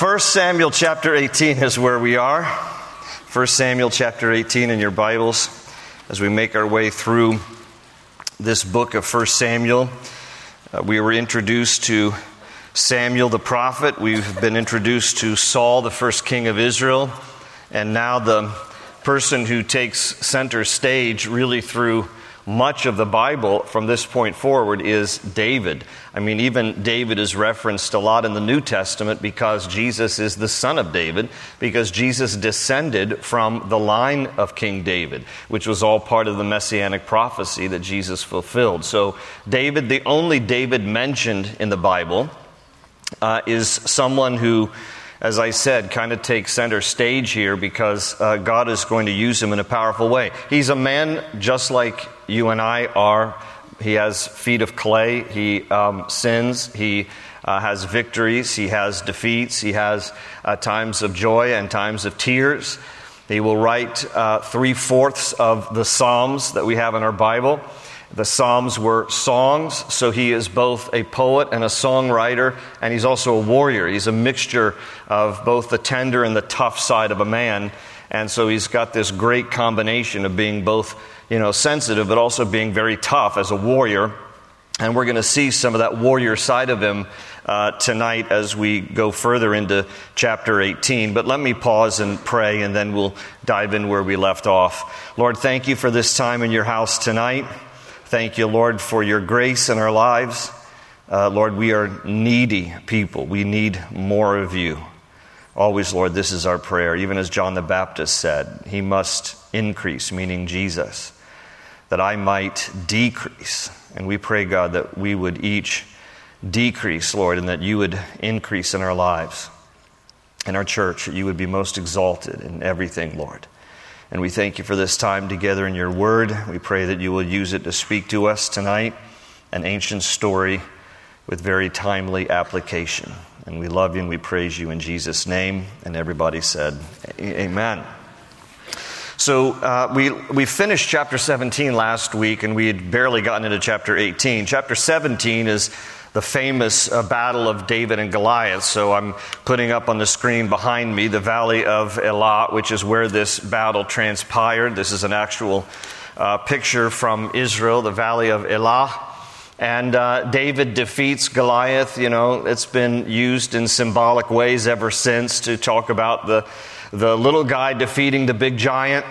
1 Samuel chapter 18 is where we are. 1 Samuel chapter 18 in your Bibles as we make our way through this book of 1 Samuel. Uh, we were introduced to Samuel the prophet. We've been introduced to Saul, the first king of Israel. And now the person who takes center stage really through much of the Bible from this point forward is David. I mean, even David is referenced a lot in the New Testament because Jesus is the son of David, because Jesus descended from the line of King David, which was all part of the messianic prophecy that Jesus fulfilled. So, David, the only David mentioned in the Bible, uh, is someone who as I said, kind of takes center stage here because uh, God is going to use him in a powerful way. He's a man just like you and I are. He has feet of clay. He um, sins. He uh, has victories. He has defeats. He has uh, times of joy and times of tears. He will write uh, three fourths of the Psalms that we have in our Bible. The Psalms were songs, so he is both a poet and a songwriter, and he's also a warrior. He's a mixture of both the tender and the tough side of a man, and so he's got this great combination of being both, you know, sensitive, but also being very tough as a warrior. And we're going to see some of that warrior side of him uh, tonight as we go further into chapter 18. But let me pause and pray, and then we'll dive in where we left off. Lord, thank you for this time in your house tonight. Thank you, Lord, for your grace in our lives. Uh, Lord, we are needy people. We need more of you. Always, Lord, this is our prayer. Even as John the Baptist said, He must increase, meaning Jesus, that I might decrease. And we pray, God, that we would each decrease, Lord, and that you would increase in our lives, in our church, that you would be most exalted in everything, Lord. And we thank you for this time together in your word. We pray that you will use it to speak to us tonight, an ancient story with very timely application. And we love you and we praise you in Jesus' name. And everybody said, Amen. So uh, we, we finished chapter 17 last week, and we had barely gotten into chapter 18. Chapter 17 is the famous uh, battle of David and Goliath. So I'm putting up on the screen behind me the Valley of Elah, which is where this battle transpired. This is an actual uh, picture from Israel, the Valley of Elah. And uh, David defeats Goliath. You know, it's been used in symbolic ways ever since to talk about the, the little guy defeating the big giant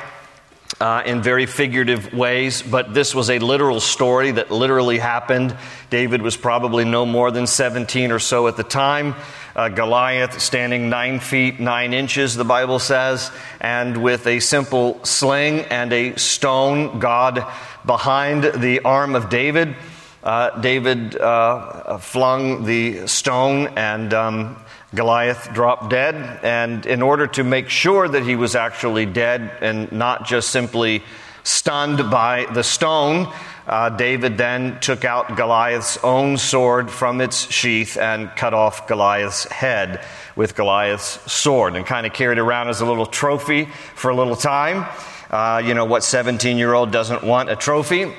uh, in very figurative ways, but this was a literal story that literally happened. David was probably no more than 17 or so at the time. Uh, Goliath standing nine feet nine inches, the Bible says, and with a simple sling and a stone, God behind the arm of David. Uh, David uh, flung the stone and um, Goliath dropped dead, and in order to make sure that he was actually dead and not just simply stunned by the stone, uh, David then took out Goliath's own sword from its sheath and cut off Goliath's head with Goliath's sword and kind of carried around as a little trophy for a little time. Uh, you know, what 17 year old doesn't want a trophy?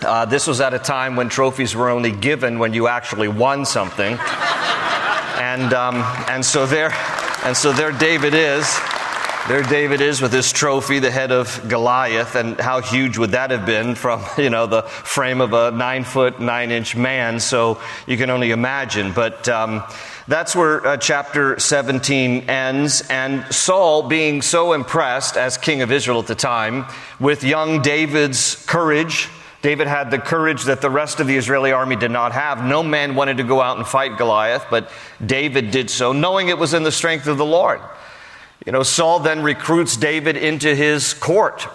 Uh, this was at a time when trophies were only given when you actually won something. And, um, and, so there, and so there David is. There David is with his trophy, the head of Goliath, and how huge would that have been from, you know, the frame of a nine foot, nine inch man. So you can only imagine. But um, that's where uh, chapter 17 ends. And Saul, being so impressed as king of Israel at the time with young David's courage, David had the courage that the rest of the Israeli army did not have. No man wanted to go out and fight Goliath, but David did so, knowing it was in the strength of the Lord. You know, Saul then recruits David into his court.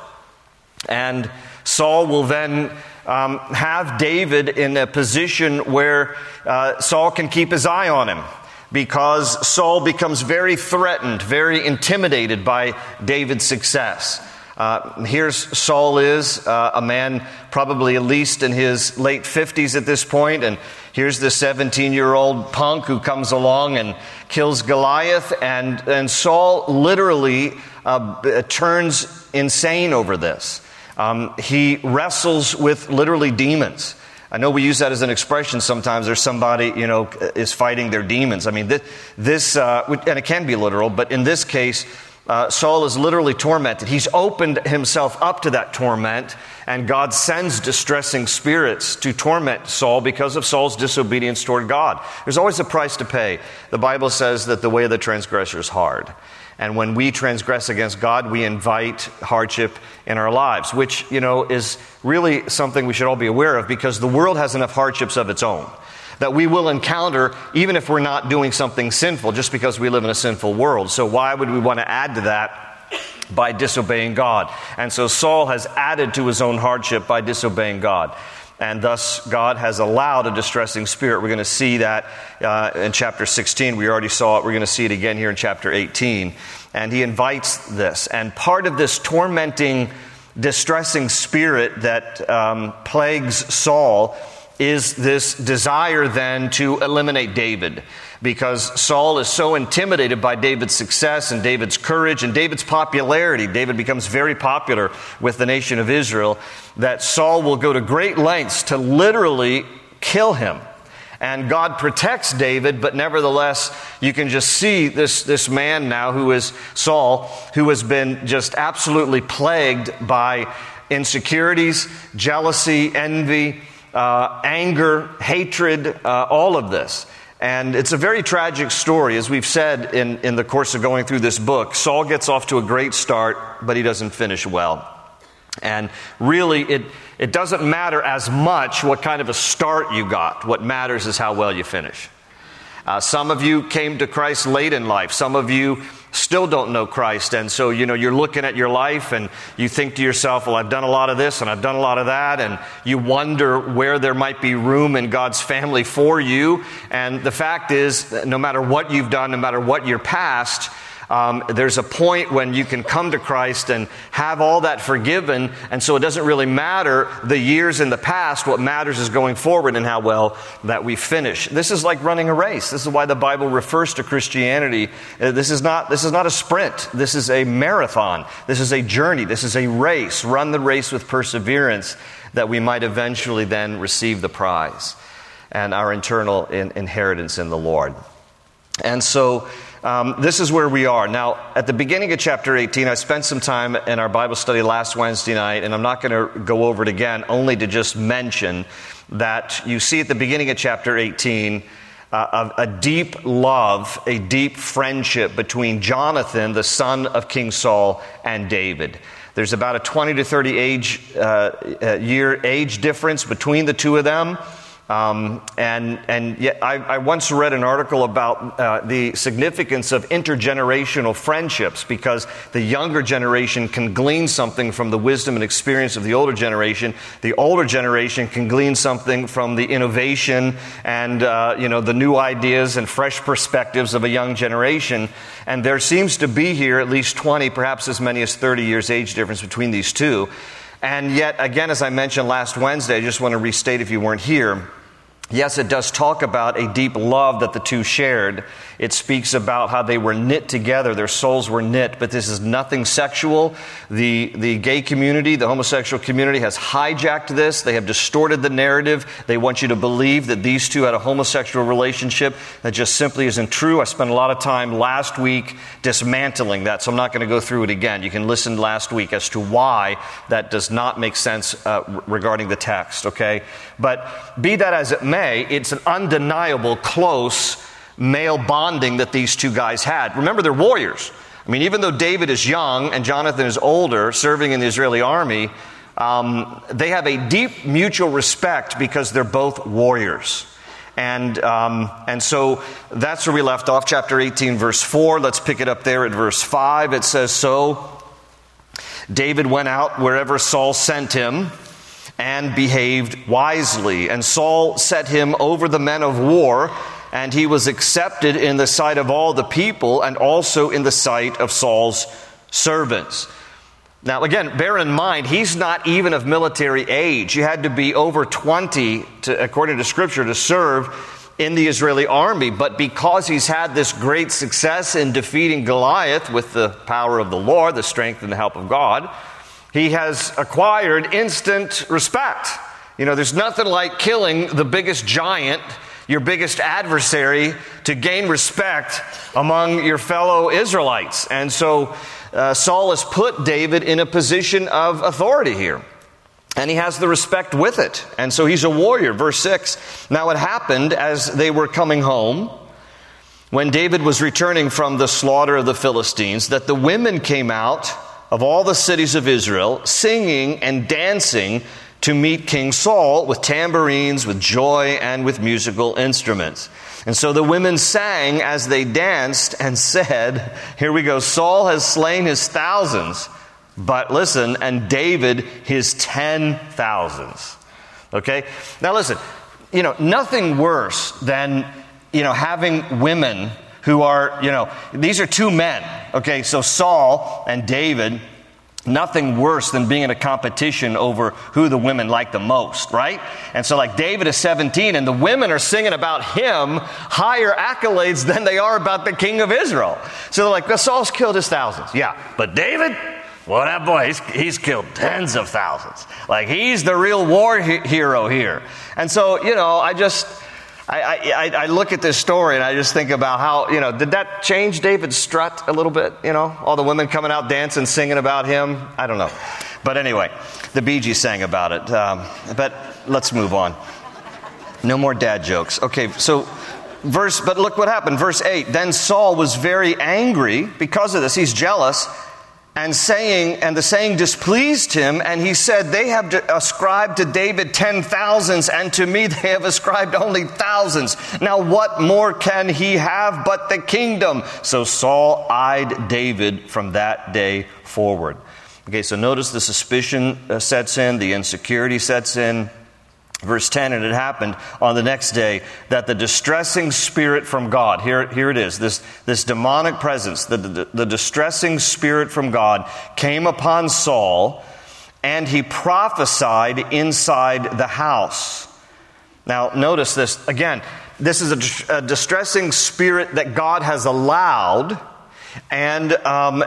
And Saul will then um, have David in a position where uh, Saul can keep his eye on him because Saul becomes very threatened, very intimidated by David's success. Uh, here's Saul is, uh, a man probably at least in his late 50s at this point, and here's the 17 year old punk who comes along and kills Goliath, and, and Saul literally uh, turns insane over this. Um, he wrestles with literally demons. I know we use that as an expression sometimes. There's somebody, you know, is fighting their demons. I mean, this, this uh, and it can be literal, but in this case, uh, Saul is literally tormented. He's opened himself up to that torment, and God sends distressing spirits to torment Saul because of Saul's disobedience toward God. There's always a price to pay. The Bible says that the way of the transgressor is hard. And when we transgress against God, we invite hardship in our lives, which, you know, is really something we should all be aware of because the world has enough hardships of its own that we will encounter even if we're not doing something sinful, just because we live in a sinful world. So, why would we want to add to that by disobeying God? And so, Saul has added to his own hardship by disobeying God. And thus, God has allowed a distressing spirit. We're going to see that uh, in chapter 16. We already saw it. We're going to see it again here in chapter 18. And he invites this. And part of this tormenting, distressing spirit that um, plagues Saul is this desire then to eliminate David because Saul is so intimidated by David's success and David's courage and David's popularity. David becomes very popular with the nation of Israel that Saul will go to great lengths to literally kill him. And God protects David, but nevertheless, you can just see this, this man now who is Saul, who has been just absolutely plagued by insecurities, jealousy, envy, uh, anger, hatred, uh, all of this. And it's a very tragic story. As we've said in, in the course of going through this book, Saul gets off to a great start, but he doesn't finish well. And really, it, it doesn't matter as much what kind of a start you got. What matters is how well you finish. Uh, some of you came to Christ late in life. Some of you still don't know Christ. And so, you know, you're looking at your life and you think to yourself, well, I've done a lot of this and I've done a lot of that. And you wonder where there might be room in God's family for you. And the fact is, no matter what you've done, no matter what your past, um, there's a point when you can come to Christ and have all that forgiven, and so it doesn't really matter the years in the past. What matters is going forward and how well that we finish. This is like running a race. This is why the Bible refers to Christianity. Uh, this is not this is not a sprint. This is a marathon. This is a journey. This is a race. Run the race with perseverance, that we might eventually then receive the prize and our eternal in- inheritance in the Lord. And so um, this is where we are. Now, at the beginning of chapter 18, I spent some time in our Bible study last Wednesday night, and I'm not going to go over it again, only to just mention that you see at the beginning of chapter 18 uh, a, a deep love, a deep friendship between Jonathan, the son of King Saul, and David. There's about a 20 to 30 age, uh, uh year age difference between the two of them. Um, and and yet I, I, once read an article about uh, the significance of intergenerational friendships because the younger generation can glean something from the wisdom and experience of the older generation. The older generation can glean something from the innovation and uh, you know the new ideas and fresh perspectives of a young generation. And there seems to be here at least 20, perhaps as many as 30 years age difference between these two. And yet, again, as I mentioned last Wednesday, I just want to restate if you weren't here Yes, it does talk about a deep love that the two shared. It speaks about how they were knit together, their souls were knit, but this is nothing sexual. The, the gay community, the homosexual community has hijacked this. They have distorted the narrative. They want you to believe that these two had a homosexual relationship that just simply isn't true. I spent a lot of time last week dismantling that, so I'm not going to go through it again. You can listen last week as to why that does not make sense uh, regarding the text, okay? But be that as it may, it's an undeniable close male bonding that these two guys had. Remember, they're warriors. I mean, even though David is young and Jonathan is older, serving in the Israeli army, um, they have a deep mutual respect because they're both warriors. And, um, and so that's where we left off, chapter 18, verse 4. Let's pick it up there at verse 5. It says, So David went out wherever Saul sent him and behaved wisely. And Saul set him over the men of war, and he was accepted in the sight of all the people and also in the sight of Saul's servants. Now, again, bear in mind, he's not even of military age. You had to be over 20, to, according to Scripture, to serve in the Israeli army. But because he's had this great success in defeating Goliath with the power of the Lord, the strength and the help of God, he has acquired instant respect. You know, there's nothing like killing the biggest giant, your biggest adversary, to gain respect among your fellow Israelites. And so uh, Saul has put David in a position of authority here. And he has the respect with it. And so he's a warrior. Verse 6 Now it happened as they were coming home, when David was returning from the slaughter of the Philistines, that the women came out of all the cities of Israel, singing and dancing to meet King Saul with tambourines, with joy, and with musical instruments. And so the women sang as they danced and said, Here we go, Saul has slain his thousands, but listen, and David his ten thousands. Okay? Now listen, you know, nothing worse than, you know, having women who are, you know, these are two men. Okay, so Saul and David nothing worse than being in a competition over who the women like the most, right? And so, like, David is 17, and the women are singing about him higher accolades than they are about the king of Israel. So they're like, Saul's killed his thousands. Yeah, but David, well, that boy, he's, he's killed tens of thousands. Like, he's the real war he- hero here. And so, you know, I just. I, I, I, look at this story and I just think about how, you know, did that change David's strut a little bit? You know, all the women coming out dancing, singing about him? I don't know. But anyway, the Bee Gees sang about it. Um, but let's move on. No more dad jokes. Okay, so verse, but look what happened. Verse 8 Then Saul was very angry because of this. He's jealous and saying, and the saying displeased him, and he said, They have ascribed to David ten thousands, and to me they have ascribed only thousands. Now what more can he have but the kingdom? So Saul eyed David from that day forward. Okay, so notice the suspicion uh, sets in, the insecurity sets in. Verse 10, and it happened on the next day that the distressing spirit from God, here, here it is, this, this demonic presence, the, the, the distressing spirit from God came upon Saul, and he prophesied inside the house. Now, notice this again. This is a, a distressing spirit that God has allowed, and um,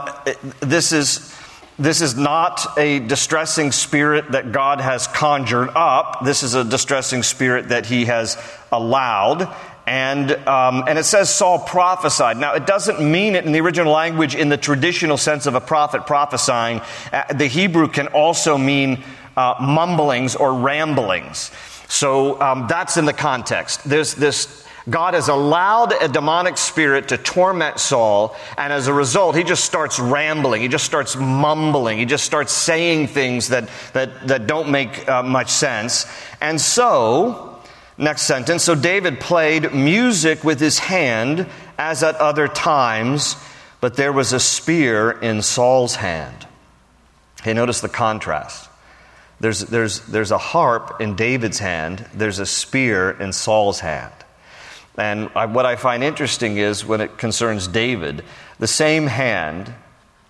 this is this is not a distressing spirit that God has conjured up. This is a distressing spirit that he has allowed. And, um, and it says Saul prophesied. Now, it doesn't mean it in the original language in the traditional sense of a prophet prophesying. Uh, the Hebrew can also mean uh, mumblings or ramblings. So um, that's in the context. There's this God has allowed a demonic spirit to torment Saul, and as a result, he just starts rambling. He just starts mumbling. He just starts saying things that, that, that don't make uh, much sense. And so, next sentence so David played music with his hand as at other times, but there was a spear in Saul's hand. Okay, notice the contrast. There's, there's, there's a harp in David's hand, there's a spear in Saul's hand. And I, what I find interesting is when it concerns David, the same hand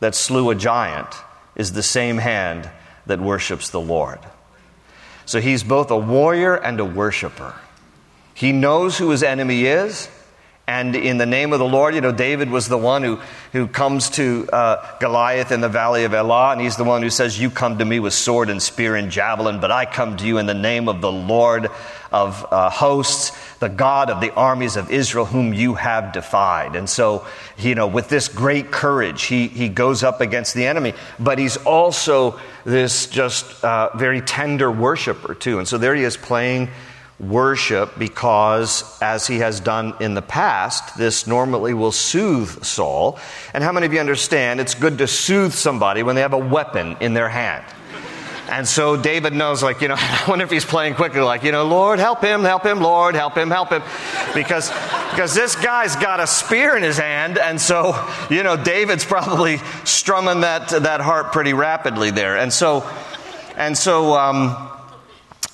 that slew a giant is the same hand that worships the Lord. So he's both a warrior and a worshiper. He knows who his enemy is, and in the name of the Lord, you know, David was the one who, who comes to uh, Goliath in the valley of Elah, and he's the one who says, You come to me with sword and spear and javelin, but I come to you in the name of the Lord of uh, hosts, the God of the armies of Israel, whom you have defied. And so, you know, with this great courage, he, he goes up against the enemy, but he's also this just uh, very tender worshiper, too. And so there he is playing worship because, as he has done in the past, this normally will soothe Saul. And how many of you understand it's good to soothe somebody when they have a weapon in their hand? And so David knows, like, you know, I wonder if he's playing quickly, like, you know, Lord, help him, help him, Lord, help him, help him. Because, because this guy's got a spear in his hand, and so, you know, David's probably strumming that, that harp pretty rapidly there. And so, and so, um,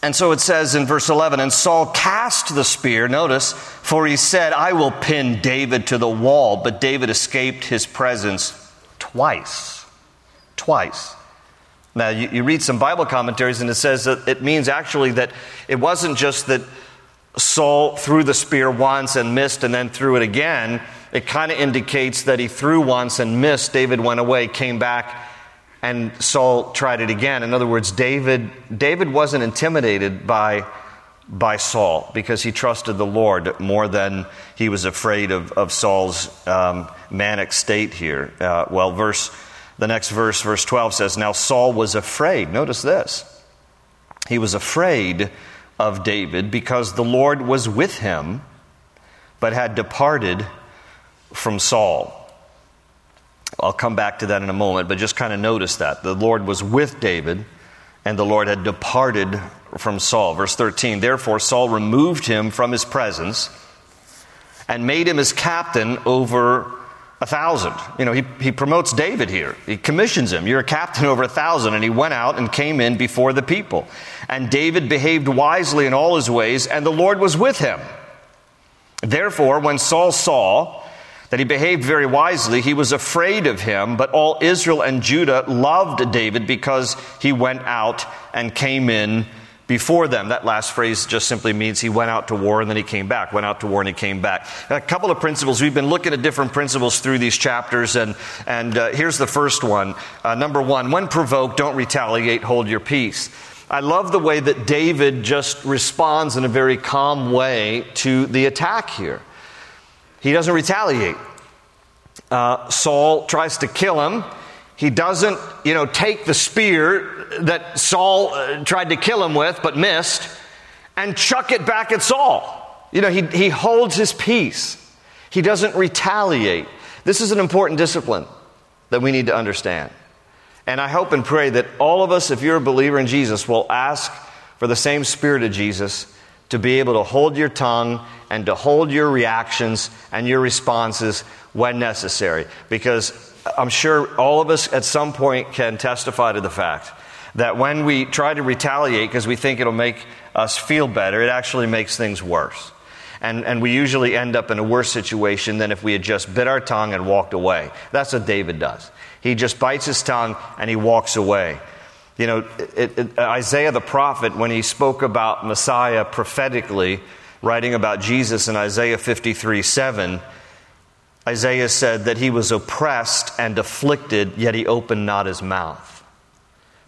and so it says in verse 11, and Saul cast the spear, notice, for he said, I will pin David to the wall. But David escaped his presence twice. Twice. Now, you, you read some Bible commentaries, and it says that it means actually that it wasn't just that Saul threw the spear once and missed and then threw it again. It kind of indicates that he threw once and missed. David went away, came back, and Saul tried it again. In other words, David, David wasn't intimidated by, by Saul because he trusted the Lord more than he was afraid of, of Saul's um, manic state here. Uh, well, verse, the next verse, verse 12 says, Now Saul was afraid. Notice this. He was afraid of David because the Lord was with him, but had departed from Saul. I'll come back to that in a moment, but just kind of notice that. The Lord was with David, and the Lord had departed from Saul. Verse 13 Therefore, Saul removed him from his presence and made him his captain over a thousand. You know, he, he promotes David here. He commissions him. You're a captain over a thousand. And he went out and came in before the people. And David behaved wisely in all his ways, and the Lord was with him. Therefore, when Saul saw that he behaved very wisely. He was afraid of him, but all Israel and Judah loved David because he went out and came in before them. That last phrase just simply means he went out to war and then he came back, went out to war and he came back. A couple of principles. We've been looking at different principles through these chapters, and, and uh, here's the first one. Uh, number one, when provoked, don't retaliate, hold your peace. I love the way that David just responds in a very calm way to the attack here. He doesn't retaliate. Uh, Saul tries to kill him. He doesn't, you know, take the spear that Saul uh, tried to kill him with but missed and chuck it back at Saul. You know, he, he holds his peace. He doesn't retaliate. This is an important discipline that we need to understand. And I hope and pray that all of us, if you're a believer in Jesus, will ask for the same spirit of Jesus to be able to hold your tongue and to hold your reactions and your responses when necessary. Because I'm sure all of us at some point can testify to the fact that when we try to retaliate because we think it'll make us feel better, it actually makes things worse. And, and we usually end up in a worse situation than if we had just bit our tongue and walked away. That's what David does. He just bites his tongue and he walks away. You know, it, it, Isaiah the prophet, when he spoke about Messiah prophetically, writing about Jesus in Isaiah 53 7, Isaiah said that he was oppressed and afflicted, yet he opened not his mouth.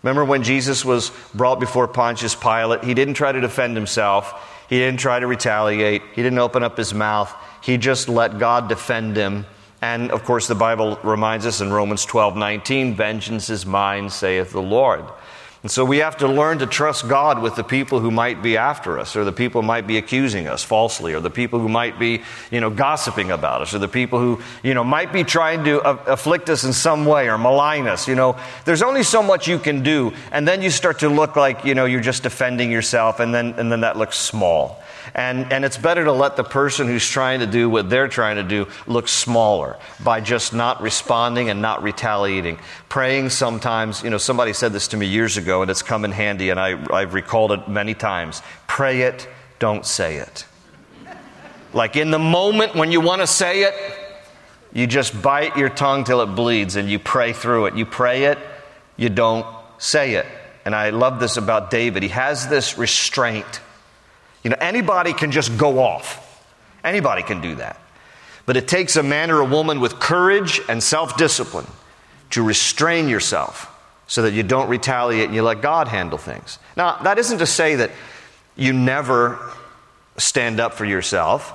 Remember when Jesus was brought before Pontius Pilate? He didn't try to defend himself, he didn't try to retaliate, he didn't open up his mouth. He just let God defend him and of course, the Bible reminds us in Romans 12 19, vengeance is mine, saith the Lord. And so we have to learn to trust God with the people who might be after us, or the people who might be accusing us falsely, or the people who might be, you know, gossiping about us, or the people who, you know, might be trying to afflict us in some way or malign us. You know, there's only so much you can do, and then you start to look like, you know, you're just defending yourself, and then, and then that looks small. And, and it's better to let the person who's trying to do what they're trying to do look smaller by just not responding and not retaliating. Praying sometimes, you know, somebody said this to me years ago and it's come in handy and I, I've recalled it many times. Pray it, don't say it. Like in the moment when you want to say it, you just bite your tongue till it bleeds and you pray through it. You pray it, you don't say it. And I love this about David. He has this restraint you know, anybody can just go off. Anybody can do that. But it takes a man or a woman with courage and self discipline to restrain yourself so that you don't retaliate and you let God handle things. Now, that isn't to say that you never stand up for yourself.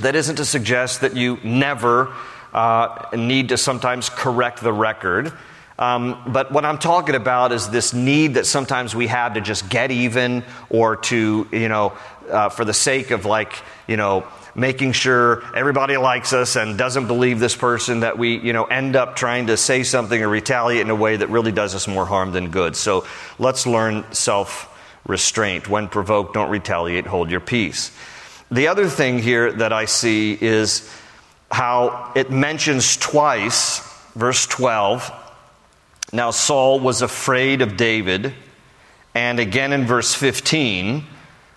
That isn't to suggest that you never uh, need to sometimes correct the record. Um, but what I'm talking about is this need that sometimes we have to just get even or to, you know, uh, for the sake of like, you know, making sure everybody likes us and doesn't believe this person that we, you know, end up trying to say something or retaliate in a way that really does us more harm than good. So let's learn self restraint. When provoked, don't retaliate, hold your peace. The other thing here that I see is how it mentions twice, verse 12, now, Saul was afraid of David, and again in verse 15,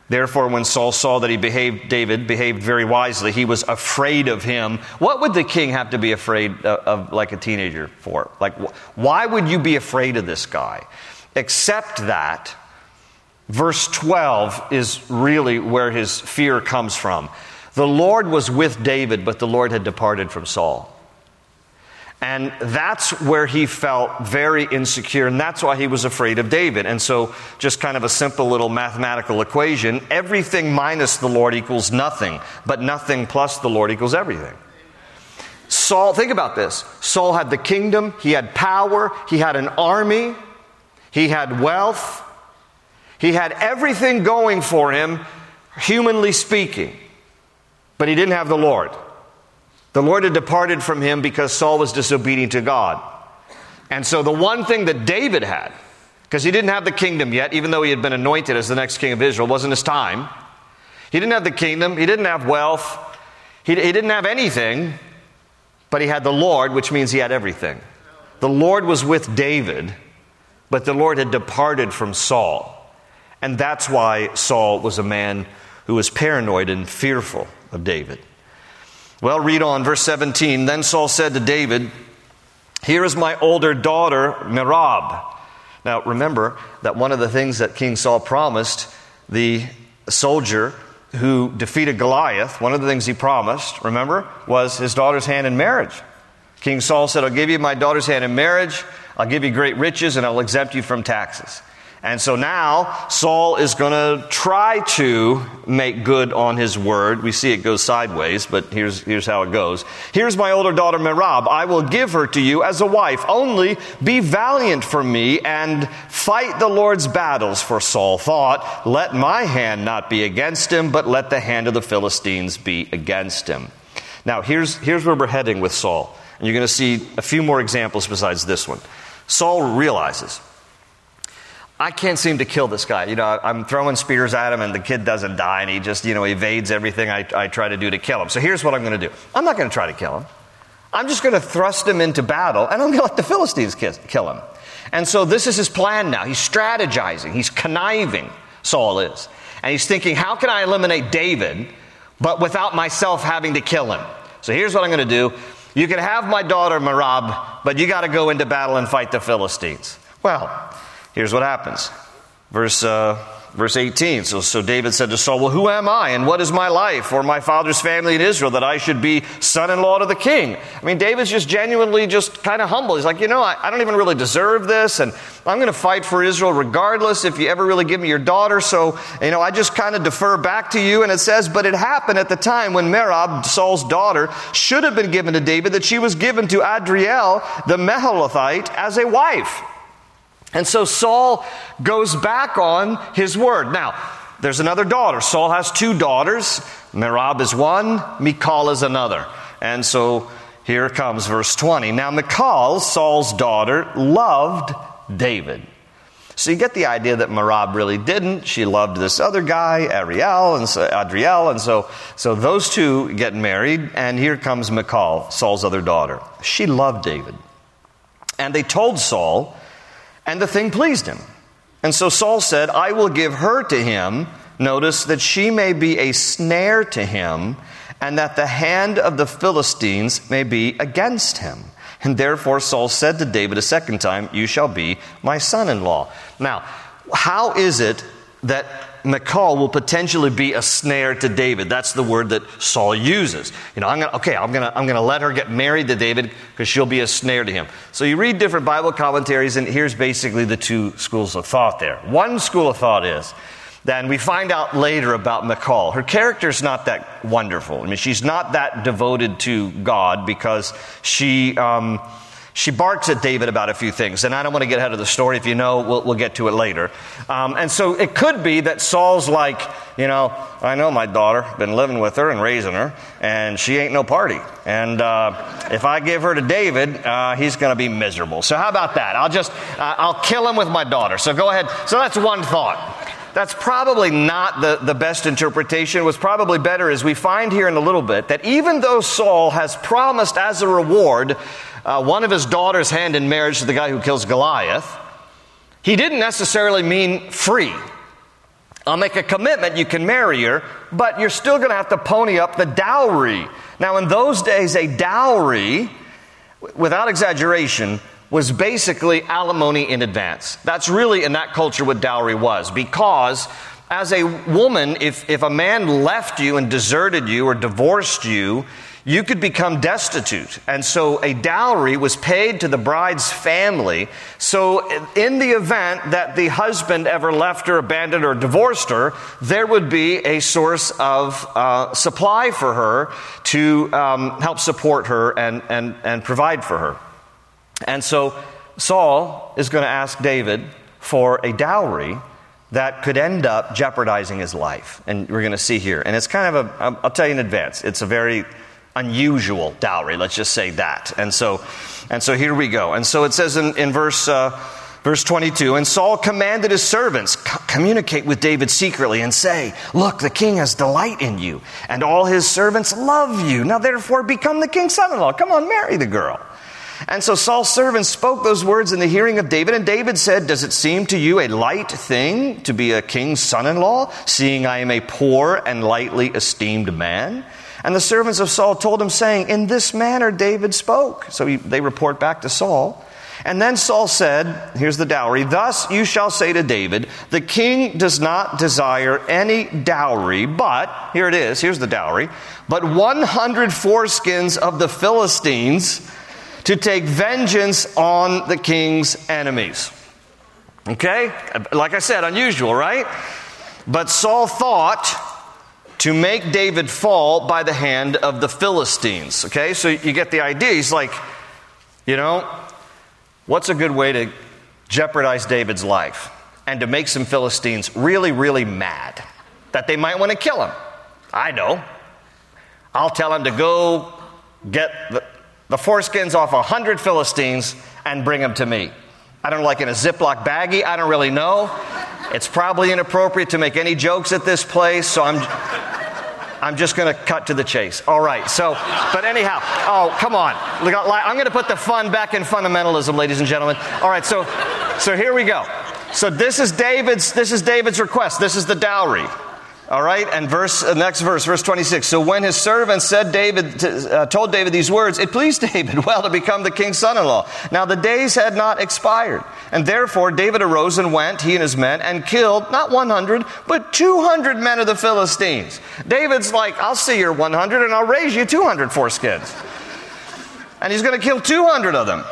therefore, when Saul saw that he behaved, David behaved very wisely, he was afraid of him. What would the king have to be afraid of, of like a teenager for? Like, why would you be afraid of this guy? Except that verse 12 is really where his fear comes from. The Lord was with David, but the Lord had departed from Saul. And that's where he felt very insecure, and that's why he was afraid of David. And so, just kind of a simple little mathematical equation everything minus the Lord equals nothing, but nothing plus the Lord equals everything. Saul, think about this. Saul had the kingdom, he had power, he had an army, he had wealth, he had everything going for him, humanly speaking, but he didn't have the Lord. The Lord had departed from him because Saul was disobedient to God. And so the one thing that David had, because he didn't have the kingdom yet, even though he had been anointed as the next king of Israel, wasn't his time. He didn't have the kingdom, he didn't have wealth, he, he didn't have anything, but he had the Lord, which means he had everything. The Lord was with David, but the Lord had departed from Saul. And that's why Saul was a man who was paranoid and fearful of David. Well, read on, verse 17. Then Saul said to David, Here is my older daughter, Merab. Now, remember that one of the things that King Saul promised the soldier who defeated Goliath, one of the things he promised, remember, was his daughter's hand in marriage. King Saul said, I'll give you my daughter's hand in marriage, I'll give you great riches, and I'll exempt you from taxes. And so now Saul is going to try to make good on his word. We see it goes sideways, but here's, here's how it goes. Here's my older daughter Merab. I will give her to you as a wife. Only be valiant for me and fight the Lord's battles. For Saul thought, let my hand not be against him, but let the hand of the Philistines be against him. Now here's, here's where we're heading with Saul. And you're going to see a few more examples besides this one. Saul realizes I can't seem to kill this guy. You know, I'm throwing spears at him and the kid doesn't die and he just, you know, evades everything I, I try to do to kill him. So here's what I'm going to do I'm not going to try to kill him. I'm just going to thrust him into battle and I'm going to let the Philistines kill him. And so this is his plan now. He's strategizing, he's conniving, Saul is. And he's thinking, how can I eliminate David, but without myself having to kill him? So here's what I'm going to do. You can have my daughter Merab, but you got to go into battle and fight the Philistines. Well, Here's what happens. Verse, uh, verse 18. So, so David said to Saul, Well, who am I, and what is my life, or my father's family in Israel, that I should be son in law to the king? I mean, David's just genuinely just kind of humble. He's like, You know, I, I don't even really deserve this, and I'm going to fight for Israel regardless if you ever really give me your daughter. So, you know, I just kind of defer back to you. And it says, But it happened at the time when Merab, Saul's daughter, should have been given to David, that she was given to Adriel, the Meholathite, as a wife. And so Saul goes back on his word. Now, there's another daughter. Saul has two daughters. Merab is one, Michal is another. And so here comes verse 20. Now, Michal, Saul's daughter, loved David. So you get the idea that Merab really didn't. She loved this other guy, Ariel, and so, Adriel, and so, so those two get married, and here comes Michal, Saul's other daughter. She loved David. And they told Saul, and the thing pleased him. And so Saul said, I will give her to him. Notice that she may be a snare to him, and that the hand of the Philistines may be against him. And therefore Saul said to David a second time, You shall be my son in law. Now, how is it that Michal will potentially be a snare to David. That's the word that Saul uses. You know, I'm gonna, okay, I'm gonna, I'm gonna let her get married to David because she'll be a snare to him. So you read different Bible commentaries, and here's basically the two schools of thought there. One school of thought is, then we find out later about Michal. Her character's not that wonderful. I mean, she's not that devoted to God because she, um, she barks at David about a few things, and I don't want to get ahead of the story. If you know, we'll, we'll get to it later. Um, and so it could be that Saul's like, you know, I know my daughter, been living with her and raising her, and she ain't no party. And uh, if I give her to David, uh, he's going to be miserable. So how about that? I'll just, uh, I'll kill him with my daughter. So go ahead. So that's one thought. That's probably not the, the best interpretation. What's probably better is we find here in a little bit that even though Saul has promised as a reward uh, one of his daughters' hand in marriage to the guy who kills Goliath, he didn't necessarily mean free. I'll make a commitment, you can marry her, but you're still going to have to pony up the dowry. Now, in those days, a dowry, without exaggeration, was basically alimony in advance. That's really in that culture what dowry was, because as a woman, if, if a man left you and deserted you or divorced you, you could become destitute. And so a dowry was paid to the bride's family. So, in the event that the husband ever left her, abandoned her, divorced her, there would be a source of uh, supply for her to um, help support her and, and, and provide for her. And so, Saul is going to ask David for a dowry that could end up jeopardizing his life. And we're going to see here. And it's kind of a, I'll tell you in advance, it's a very unusual dowry, let's just say that. And so, and so here we go. And so it says in, in verse, uh, verse 22 And Saul commanded his servants, communicate with David secretly and say, Look, the king has delight in you, and all his servants love you. Now therefore become the king's son in law. Come on, marry the girl. And so Saul's servants spoke those words in the hearing of David, and David said, Does it seem to you a light thing to be a king's son in law, seeing I am a poor and lightly esteemed man? And the servants of Saul told him, saying, In this manner David spoke. So he, they report back to Saul. And then Saul said, Here's the dowry. Thus you shall say to David, The king does not desire any dowry, but, here it is, here's the dowry, but 100 foreskins of the Philistines to take vengeance on the king's enemies. Okay? Like I said, unusual, right? But Saul thought to make David fall by the hand of the Philistines. Okay, so you get the idea. He's like, you know, what's a good way to jeopardize David's life and to make some Philistines really, really mad that they might want to kill him? I know. I'll tell him to go get the, the foreskins off a hundred Philistines and bring them to me. I don't like in a Ziploc baggie. I don't really know. It's probably inappropriate to make any jokes at this place, so I'm, I'm just going to cut to the chase. All right. So, but anyhow, oh, come on. I'm going to put the fun back in fundamentalism, ladies and gentlemen. All right. So, so here we go. So this is David's. This is David's request. This is the dowry. All right, and verse uh, next verse, verse 26. So when his servant said David to, uh, told David these words, it pleased David well to become the king's son-in-law. Now the days had not expired, and therefore David arose and went, he and his men, and killed not 100 but 200 men of the Philistines. David's like, I'll see your 100 and I'll raise you 200 foreskins, and he's going to kill 200 of them.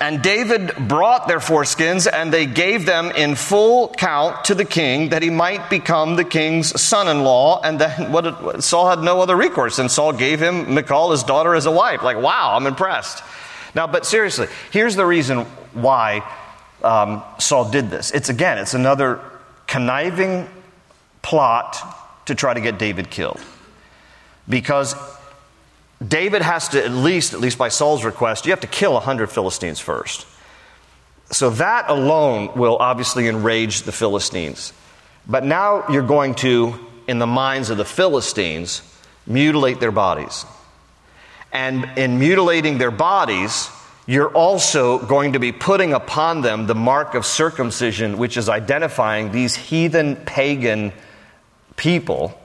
And David brought their foreskins, and they gave them in full count to the king that he might become the king's son in law. And then what, Saul had no other recourse, and Saul gave him Michal, his daughter, as a wife. Like, wow, I'm impressed. Now, but seriously, here's the reason why um, Saul did this. It's again, it's another conniving plot to try to get David killed. Because David has to, at least, at least by Saul's request, you have to kill 100 Philistines first. So that alone will obviously enrage the Philistines. But now you're going to, in the minds of the Philistines, mutilate their bodies. And in mutilating their bodies, you're also going to be putting upon them the mark of circumcision, which is identifying these heathen pagan people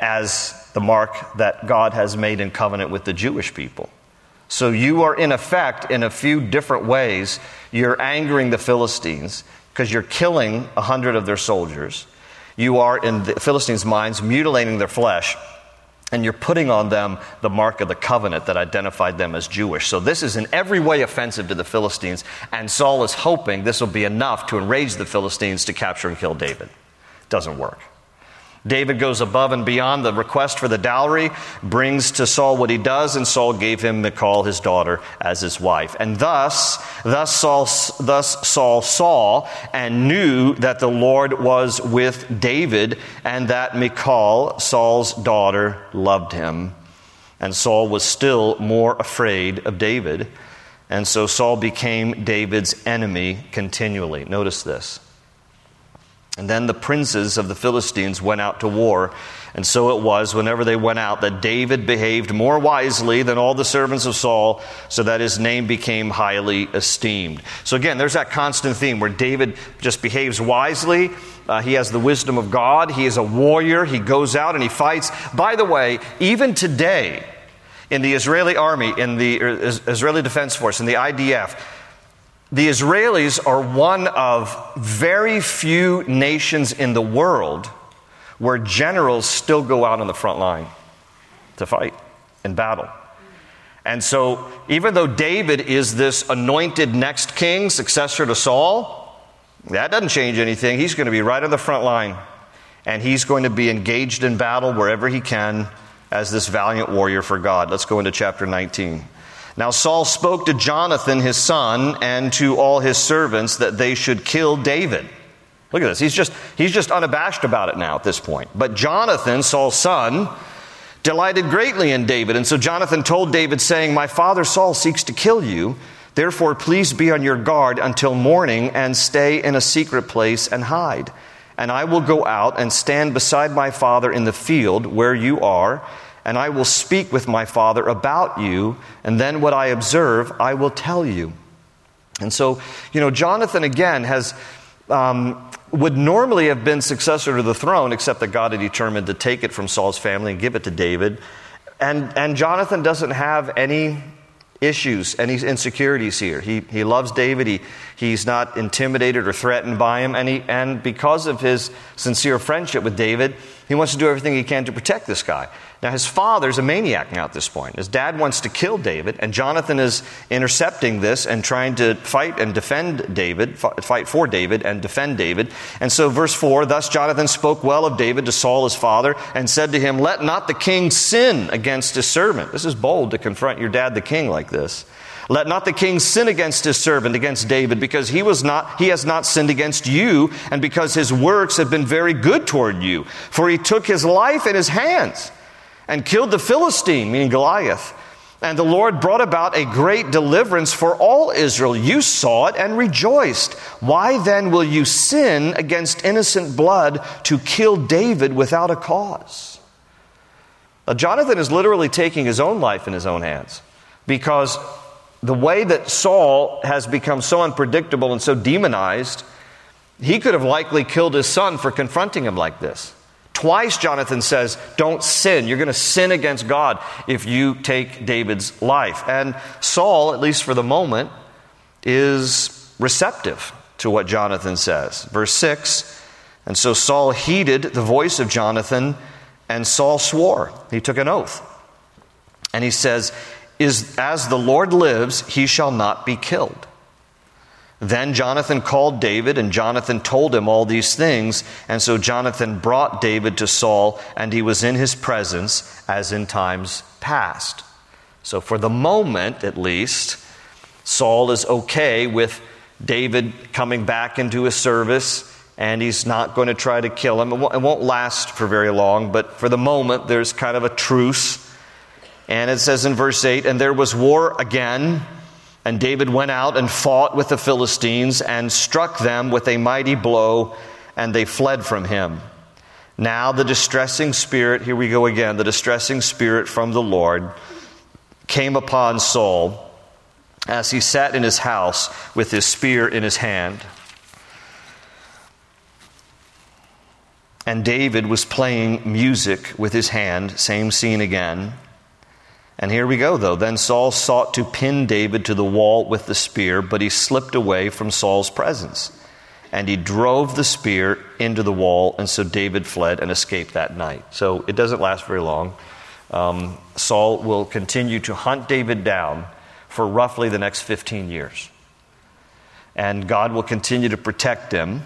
as the mark that God has made in covenant with the Jewish people. So you are, in effect, in a few different ways, you're angering the Philistines because you're killing a hundred of their soldiers. You are, in the Philistines' minds, mutilating their flesh, and you're putting on them the mark of the covenant that identified them as Jewish. So this is in every way offensive to the Philistines, and Saul is hoping this will be enough to enrage the Philistines to capture and kill David. Doesn't work. David goes above and beyond the request for the dowry, brings to Saul what he does, and Saul gave him Michal, his daughter, as his wife. And thus, thus Saul, thus Saul saw and knew that the Lord was with David, and that Michal, Saul's daughter, loved him. And Saul was still more afraid of David. And so Saul became David's enemy continually. Notice this. And then the princes of the Philistines went out to war. And so it was, whenever they went out, that David behaved more wisely than all the servants of Saul, so that his name became highly esteemed. So again, there's that constant theme where David just behaves wisely. Uh, he has the wisdom of God. He is a warrior. He goes out and he fights. By the way, even today, in the Israeli army, in the Israeli Defense Force, in the IDF, the Israelis are one of very few nations in the world where generals still go out on the front line to fight. in battle. And so, even though David is this anointed next king, successor to Saul, that doesn't change anything. He's going to be right on the front line, and he's going to be engaged in battle wherever he can as this valiant warrior for God. Let's go into chapter 19. Now, Saul spoke to Jonathan, his son, and to all his servants that they should kill David. Look at this. He's just, he's just unabashed about it now at this point. But Jonathan, Saul's son, delighted greatly in David. And so Jonathan told David, saying, My father Saul seeks to kill you. Therefore, please be on your guard until morning and stay in a secret place and hide. And I will go out and stand beside my father in the field where you are, and I will speak with my father about you, and then what I observe I will tell you. And so, you know, Jonathan again has. Um, would normally have been successor to the throne, except that God had determined to take it from Saul's family and give it to David. And, and Jonathan doesn't have any issues, any insecurities here. He, he loves David. He, he's not intimidated or threatened by him. And, he, and because of his sincere friendship with David, he wants to do everything he can to protect this guy. Now, his father's a maniac now at this point. His dad wants to kill David, and Jonathan is intercepting this and trying to fight and defend David, fight for David and defend David. And so, verse 4 Thus Jonathan spoke well of David to Saul his father and said to him, Let not the king sin against his servant. This is bold to confront your dad, the king, like this. Let not the king sin against his servant, against David, because he, was not, he has not sinned against you, and because his works have been very good toward you. For he took his life in his hands and killed the Philistine, meaning Goliath. And the Lord brought about a great deliverance for all Israel. You saw it and rejoiced. Why then will you sin against innocent blood to kill David without a cause? Now, Jonathan is literally taking his own life in his own hands because the way that Saul has become so unpredictable and so demonized, he could have likely killed his son for confronting him like this. Twice, Jonathan says, Don't sin. You're going to sin against God if you take David's life. And Saul, at least for the moment, is receptive to what Jonathan says. Verse 6 And so Saul heeded the voice of Jonathan, and Saul swore. He took an oath. And he says, Is as the Lord lives, he shall not be killed. Then Jonathan called David, and Jonathan told him all these things. And so Jonathan brought David to Saul, and he was in his presence as in times past. So, for the moment at least, Saul is okay with David coming back into his service, and he's not going to try to kill him. It won't last for very long, but for the moment, there's kind of a truce. And it says in verse 8, and there was war again. And David went out and fought with the Philistines and struck them with a mighty blow, and they fled from him. Now, the distressing spirit, here we go again, the distressing spirit from the Lord came upon Saul as he sat in his house with his spear in his hand. And David was playing music with his hand, same scene again. And here we go, though. Then Saul sought to pin David to the wall with the spear, but he slipped away from Saul's presence. And he drove the spear into the wall, and so David fled and escaped that night. So it doesn't last very long. Um, Saul will continue to hunt David down for roughly the next 15 years. And God will continue to protect him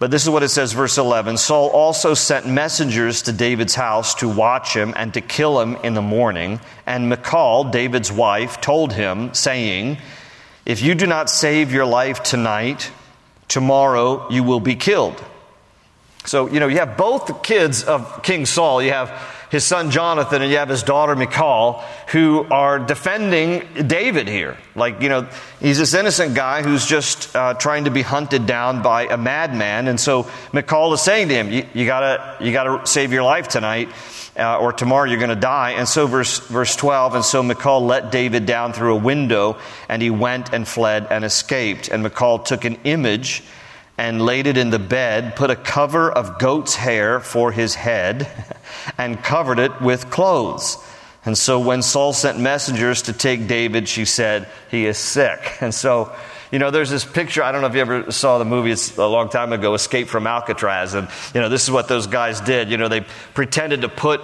but this is what it says, verse 11 Saul also sent messengers to David's house to watch him and to kill him in the morning. And Michal, David's wife, told him, saying, If you do not save your life tonight, tomorrow you will be killed. So, you know, you have both the kids of King Saul. You have his son Jonathan and you have his daughter Michal who are defending David here. Like, you know, he's this innocent guy who's just uh, trying to be hunted down by a madman. And so Michal is saying to him, you, you gotta, you gotta save your life tonight. Uh, or tomorrow you're going to die. And so, verse, verse 12, and so Michal let David down through a window, and he went and fled and escaped. And Michal took an image and laid it in the bed, put a cover of goat's hair for his head, and covered it with clothes. And so when Saul sent messengers to take David, she said, He is sick. And so, you know, there's this picture. I don't know if you ever saw the movie, it's a long time ago, Escape from Alcatraz. And, you know, this is what those guys did. You know, they pretended to put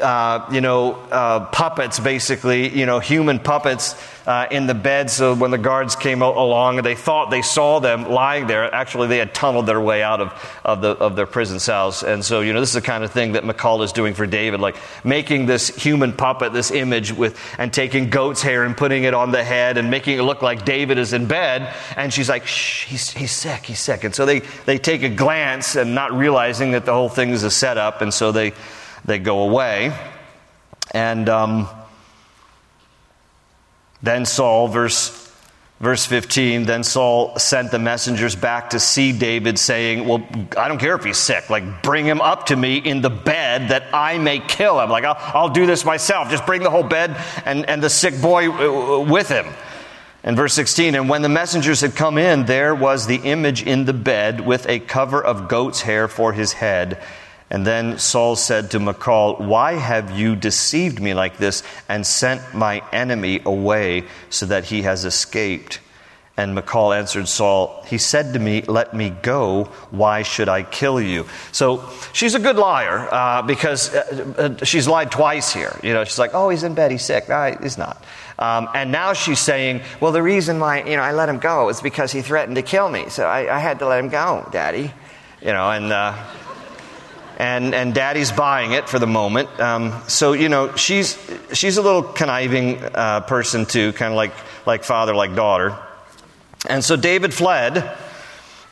uh, you know, uh, puppets, basically, you know, human puppets uh, in the bed. So when the guards came along, they thought they saw them lying there. Actually, they had tunneled their way out of, of, the, of their prison cells. And so, you know, this is the kind of thing that Michal is doing for David, like making this human puppet, this image with, and taking goat's hair and putting it on the head and making it look like David is in bed. And she's like, shh, he's, he's sick, he's sick. And so they, they take a glance and not realizing that the whole thing is a setup. And so they, they go away. And um, then Saul, verse, verse 15, then Saul sent the messengers back to see David, saying, Well, I don't care if he's sick. Like, bring him up to me in the bed that I may kill him. Like, I'll, I'll do this myself. Just bring the whole bed and, and the sick boy uh, with him. And verse 16, and when the messengers had come in, there was the image in the bed with a cover of goat's hair for his head and then Saul said to Michal, Why have you deceived me like this and sent my enemy away so that he has escaped? And Michal answered Saul, He said to me, Let me go. Why should I kill you? So she's a good liar uh, because uh, uh, she's lied twice here. You know, she's like, Oh, he's in bed, he's sick. No, he's not. Um, and now she's saying, Well, the reason why you know, I let him go is because he threatened to kill me. So I, I had to let him go, Daddy. You know, and. And, and daddy's buying it for the moment. Um, so, you know, she's, she's a little conniving uh, person too, kind of like, like father, like daughter. And so David fled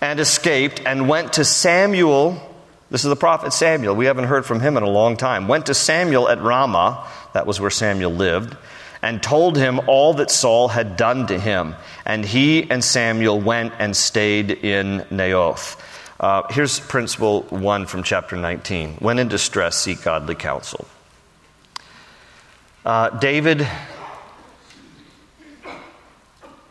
and escaped and went to Samuel. This is the prophet Samuel. We haven't heard from him in a long time. Went to Samuel at Ramah, that was where Samuel lived, and told him all that Saul had done to him. And he and Samuel went and stayed in Naioth. Uh, here's principle one from chapter 19 When in distress, seek godly counsel. Uh, David,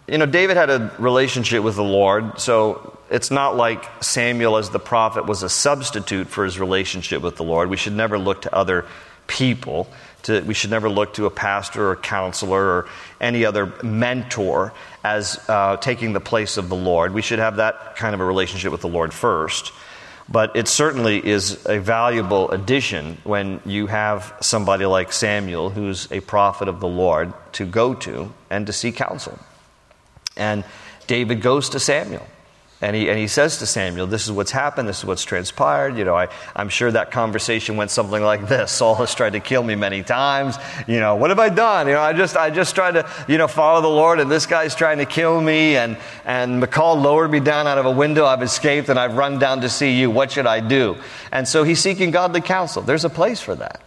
you know, David had a relationship with the Lord, so it's not like Samuel as the prophet was a substitute for his relationship with the Lord. We should never look to other people. To, we should never look to a pastor or counselor or any other mentor as uh, taking the place of the Lord. We should have that kind of a relationship with the Lord first. But it certainly is a valuable addition when you have somebody like Samuel, who's a prophet of the Lord, to go to and to seek counsel. And David goes to Samuel. And he, and he says to Samuel, This is what's happened, this is what's transpired. You know, I, I'm sure that conversation went something like this Saul has tried to kill me many times. You know, what have I done? You know, I just, I just tried to, you know, follow the Lord, and this guy's trying to kill me. And, and Michal lowered me down out of a window. I've escaped, and I've run down to see you. What should I do? And so he's seeking godly counsel. There's a place for that.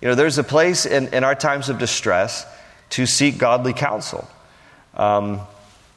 You know, there's a place in, in our times of distress to seek godly counsel. Um,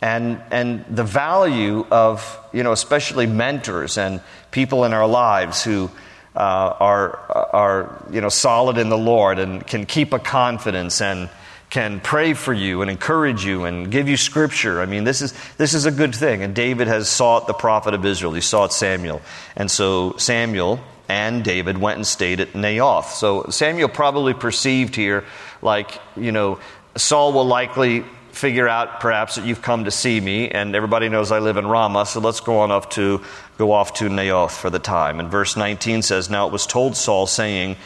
and, and the value of, you know, especially mentors and people in our lives who uh, are, are, you know, solid in the Lord and can keep a confidence and can pray for you and encourage you and give you scripture. I mean, this is, this is a good thing. And David has sought the prophet of Israel. He sought Samuel. And so Samuel and David went and stayed at Naioth. So Samuel probably perceived here, like, you know, Saul will likely figure out perhaps that you've come to see me, and everybody knows I live in Ramah, so let's go on off to go off to Naioth for the time. And verse 19 says, Now it was told Saul, saying,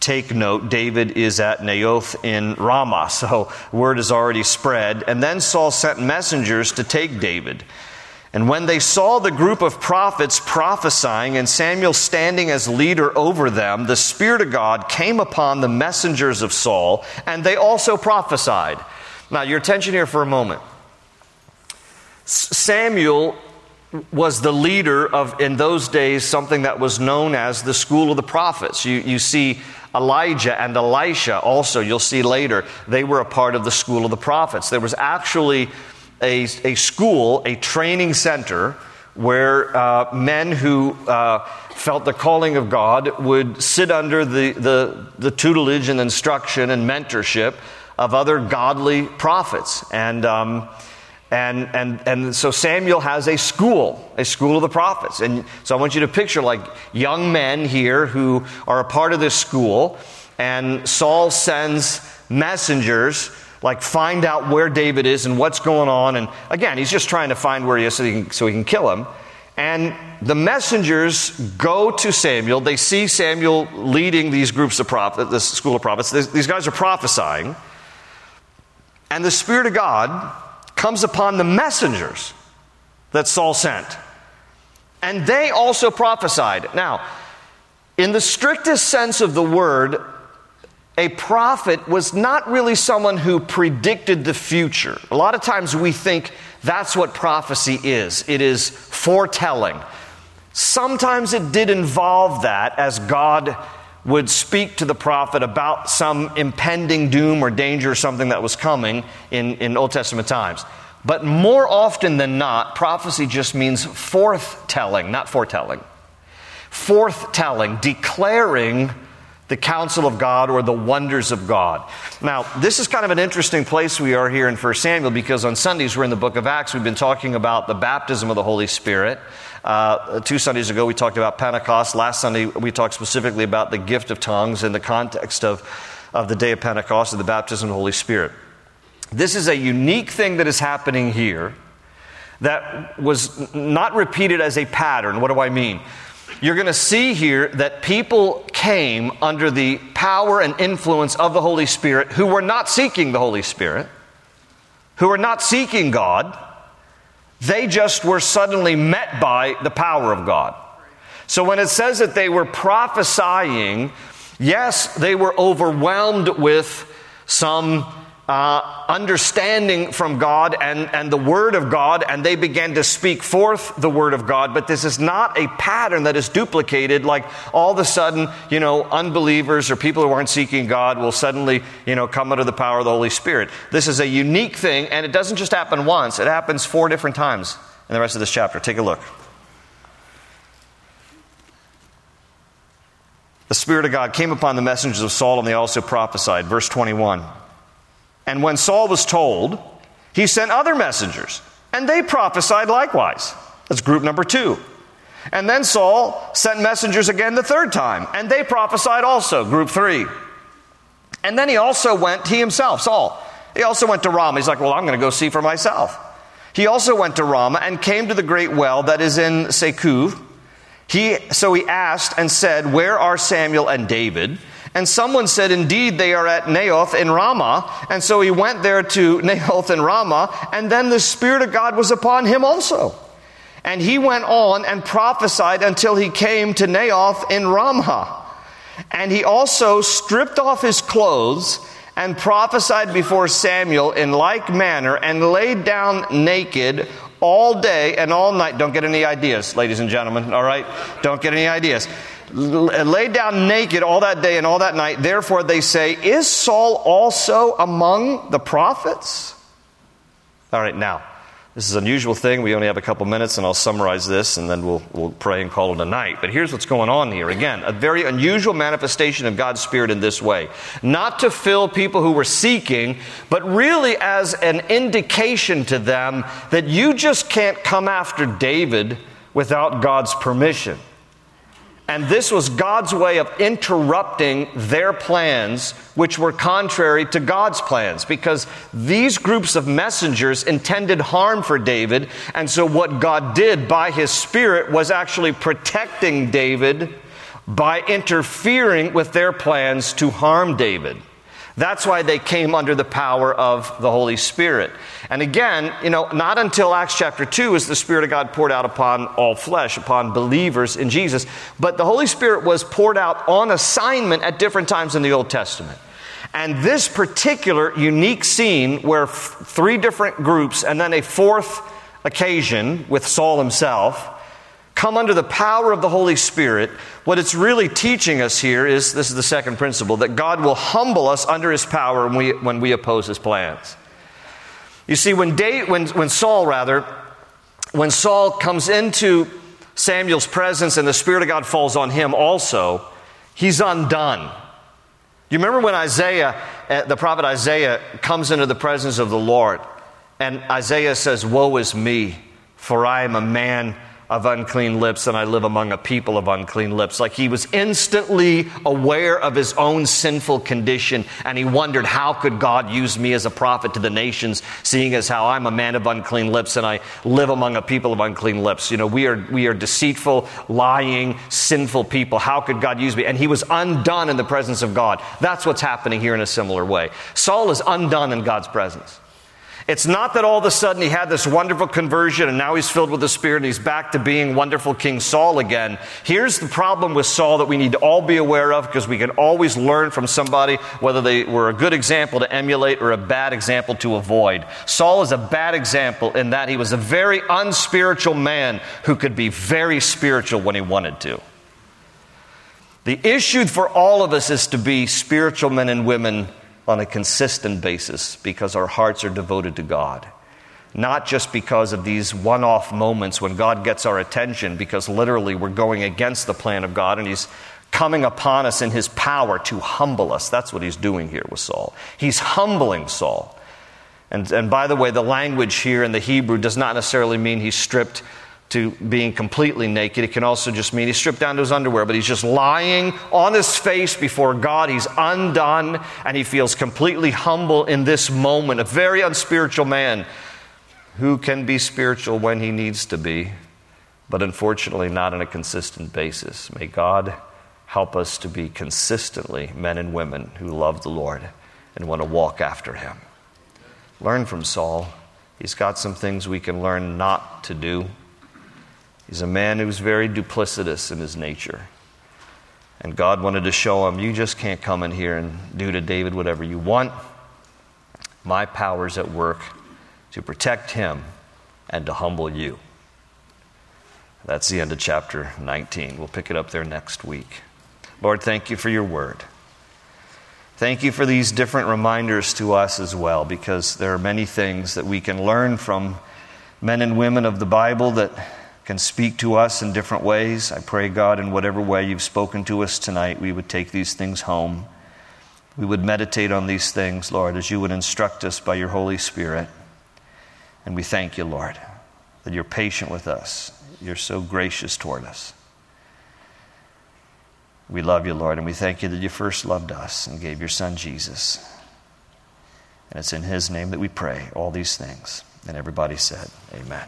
Take note, David is at Naioth in Ramah. So word has already spread. And then Saul sent messengers to take David. And when they saw the group of prophets prophesying and Samuel standing as leader over them, the Spirit of God came upon the messengers of Saul, and they also prophesied. Now, your attention here for a moment. Samuel was the leader of, in those days, something that was known as the school of the prophets. You, you see Elijah and Elisha also, you'll see later, they were a part of the school of the prophets. There was actually a, a school, a training center, where uh, men who uh, felt the calling of God would sit under the, the, the tutelage and instruction and mentorship of other godly prophets. And, um, and, and, and so Samuel has a school, a school of the prophets. And so I want you to picture like young men here who are a part of this school. And Saul sends messengers, like find out where David is and what's going on. And again, he's just trying to find where he is so he can, so he can kill him. And the messengers go to Samuel. They see Samuel leading these groups of prophets, this school of prophets. These guys are prophesying. And the Spirit of God comes upon the messengers that Saul sent. And they also prophesied. Now, in the strictest sense of the word, a prophet was not really someone who predicted the future. A lot of times we think that's what prophecy is it is foretelling. Sometimes it did involve that as God would speak to the prophet about some impending doom or danger or something that was coming in, in Old Testament times. But more often than not, prophecy just means forthtelling, not foretelling. Forthtelling, declaring the counsel of God or the wonders of God. Now, this is kind of an interesting place we are here in 1 Samuel because on Sundays we're in the book of Acts. We've been talking about the baptism of the Holy Spirit. Uh, two Sundays ago we talked about Pentecost. Last Sunday we talked specifically about the gift of tongues in the context of, of the day of Pentecost and the baptism of the Holy Spirit. This is a unique thing that is happening here that was not repeated as a pattern. What do I mean? You're going to see here that people came under the power and influence of the Holy Spirit who were not seeking the Holy Spirit, who were not seeking God. They just were suddenly met by the power of God. So when it says that they were prophesying, yes, they were overwhelmed with some uh, understanding from God and, and the Word of God, and they began to speak forth the Word of God. But this is not a pattern that is duplicated, like all of a sudden, you know, unbelievers or people who aren't seeking God will suddenly, you know, come under the power of the Holy Spirit. This is a unique thing, and it doesn't just happen once, it happens four different times in the rest of this chapter. Take a look. The Spirit of God came upon the messengers of Saul, and they also prophesied. Verse 21. And when Saul was told, he sent other messengers, and they prophesied likewise. That's group number two. And then Saul sent messengers again the third time, and they prophesied also, group three. And then he also went, he himself, Saul, he also went to Ramah. He's like, well, I'm going to go see for myself. He also went to Ramah and came to the great well that is in Sechu. He, so he asked and said, Where are Samuel and David? And someone said, Indeed, they are at Naioth in Ramah. And so he went there to Naioth in Ramah, and then the Spirit of God was upon him also. And he went on and prophesied until he came to Naioth in Ramah. And he also stripped off his clothes and prophesied before Samuel in like manner and laid down naked all day and all night. Don't get any ideas, ladies and gentlemen, all right? Don't get any ideas laid down naked all that day and all that night. Therefore, they say, Is Saul also among the prophets? All right, now, this is an unusual thing. We only have a couple minutes, and I'll summarize this, and then we'll, we'll pray and call it a night. But here's what's going on here. Again, a very unusual manifestation of God's Spirit in this way. Not to fill people who were seeking, but really as an indication to them that you just can't come after David without God's permission. And this was God's way of interrupting their plans, which were contrary to God's plans, because these groups of messengers intended harm for David. And so, what God did by his Spirit was actually protecting David by interfering with their plans to harm David. That's why they came under the power of the Holy Spirit. And again, you know, not until Acts chapter 2 is the Spirit of God poured out upon all flesh, upon believers in Jesus. But the Holy Spirit was poured out on assignment at different times in the Old Testament. And this particular unique scene where f- three different groups and then a fourth occasion with Saul himself come under the power of the Holy Spirit, what it's really teaching us here is this is the second principle that God will humble us under his power when we, when we oppose his plans. You see, when, David, when, when Saul, rather, when Saul comes into Samuel's presence and the Spirit of God falls on him also, he's undone. You remember when Isaiah, uh, the prophet Isaiah, comes into the presence of the Lord, and Isaiah says, Woe is me, for I am a man of unclean lips and I live among a people of unclean lips. Like he was instantly aware of his own sinful condition and he wondered, how could God use me as a prophet to the nations, seeing as how I'm a man of unclean lips and I live among a people of unclean lips? You know, we are, we are deceitful, lying, sinful people. How could God use me? And he was undone in the presence of God. That's what's happening here in a similar way. Saul is undone in God's presence. It's not that all of a sudden he had this wonderful conversion and now he's filled with the Spirit and he's back to being wonderful King Saul again. Here's the problem with Saul that we need to all be aware of because we can always learn from somebody whether they were a good example to emulate or a bad example to avoid. Saul is a bad example in that he was a very unspiritual man who could be very spiritual when he wanted to. The issue for all of us is to be spiritual men and women on a consistent basis because our hearts are devoted to God. Not just because of these one off moments when God gets our attention, because literally we're going against the plan of God and He's coming upon us in His power to humble us. That's what He's doing here with Saul. He's humbling Saul. And, and by the way, the language here in the Hebrew does not necessarily mean He's stripped to being completely naked. It can also just mean he's stripped down to his underwear, but he's just lying on his face before God. He's undone and he feels completely humble in this moment. A very unspiritual man who can be spiritual when he needs to be, but unfortunately not on a consistent basis. May God help us to be consistently men and women who love the Lord and want to walk after him. Learn from Saul. He's got some things we can learn not to do. He's a man who's very duplicitous in his nature. And God wanted to show him, you just can't come in here and do to David whatever you want. My power's at work to protect him and to humble you. That's the end of chapter 19. We'll pick it up there next week. Lord, thank you for your word. Thank you for these different reminders to us as well, because there are many things that we can learn from men and women of the Bible that can speak to us in different ways. I pray, God, in whatever way you've spoken to us tonight, we would take these things home. We would meditate on these things, Lord, as you would instruct us by your Holy Spirit. And we thank you, Lord, that you're patient with us. You're so gracious toward us. We love you, Lord, and we thank you that you first loved us and gave your Son Jesus. And it's in his name that we pray all these things. And everybody said, Amen.